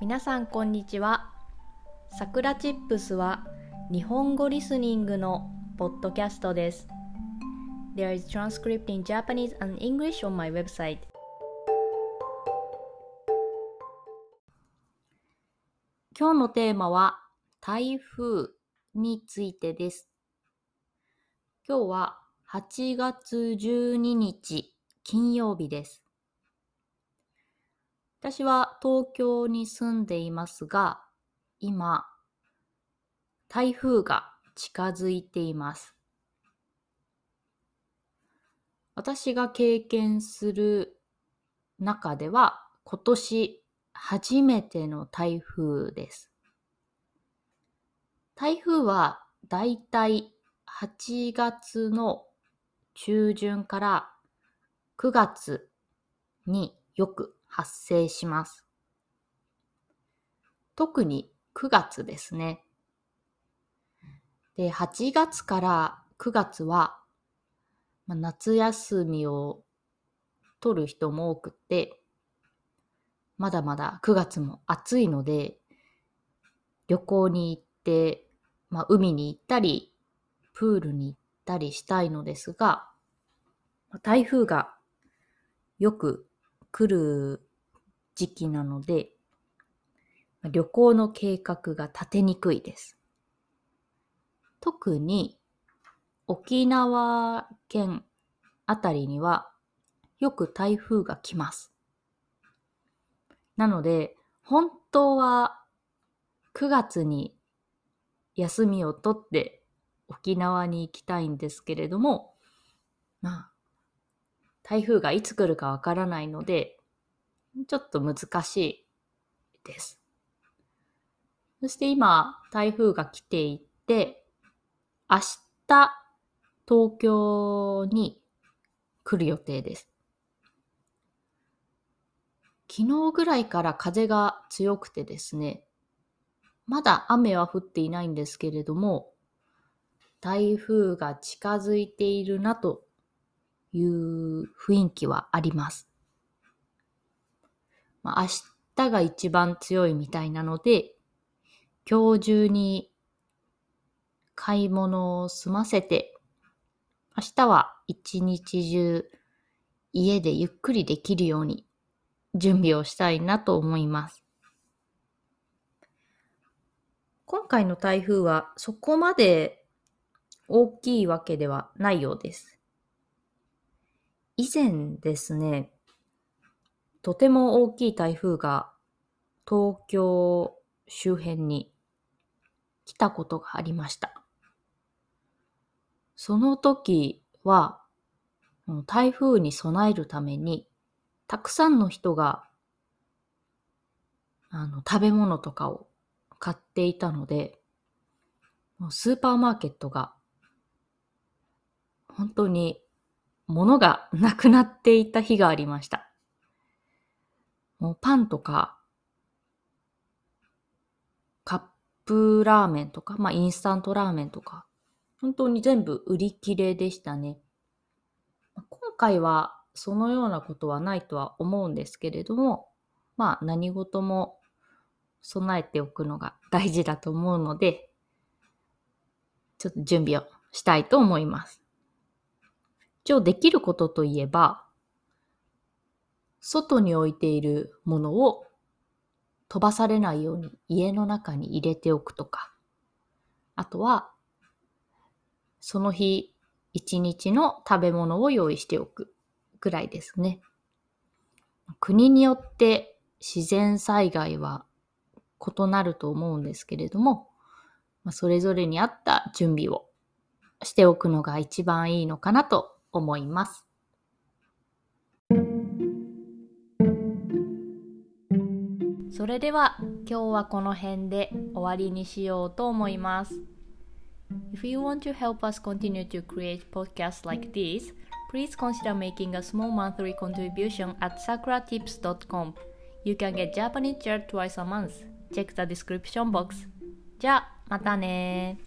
皆さんこんにちは。さくらチップスは日本語リスニングのポッドキャストです。There is transcript in Japanese and English on my website. 今日のテーマは台風についてです。今日は8月12日金曜日です。私は東京に住んでいますが、今、台風が近づいています。私が経験する中では今年初めての台風です。台風はだいたい8月の中旬から9月によく発生します。特に9月ですね。で、8月から9月は、まあ、夏休みを取る人も多くて、まだまだ9月も暑いので、旅行に行って、まあ、海に行ったり、プールに行ったりしたいのですが、台風がよく来る時期なので、旅行の計画が立てにくいです。特に沖縄県あたりにはよく台風が来ます。なので、本当は9月に休みを取って沖縄に行きたいんですけれども、まあ、台風がいつ来るかわからないので、ちょっと難しいです。そして今、台風が来ていて、明日、東京に来る予定です。昨日ぐらいから風が強くてですね、まだ雨は降っていないんですけれども、台風が近づいているなという雰囲気はあります。まあ、明日が一番強いみたいなので、今日中に買い物を済ませて、明日は一日中家でゆっくりできるように準備をしたいなと思います。今回の台風はそこまで大きいわけではないようです。以前ですね、とても大きい台風が東京周辺に来たことがありました。その時は、台風に備えるために、たくさんの人が、あの、食べ物とかを買っていたので、スーパーマーケットが、本当に物がなくなっていた日がありました。もうパンとか、カップラーメンとか、まあインスタントラーメンとか、本当に全部売り切れでしたね。今回はそのようなことはないとは思うんですけれども、まあ何事も備えておくのが大事だと思うので、ちょっと準備をしたいと思います。一応できることといえば、外に置いているものを飛ばされないように家の中に入れておくとか、あとは、その日一日の食べ物を用意しておくくらいですね。国によって自然災害は異なると思うんですけれども、それぞれに合った準備をしておくのが一番いいのかなと思います。それでは今日はこの辺で終わりにしようと思います。If you want to help us continue to create podcasts like this, please consider making a small monthly contribution at sakuratips.com. You can get Japanese chair twice a month. Check the description box. じゃあ、またね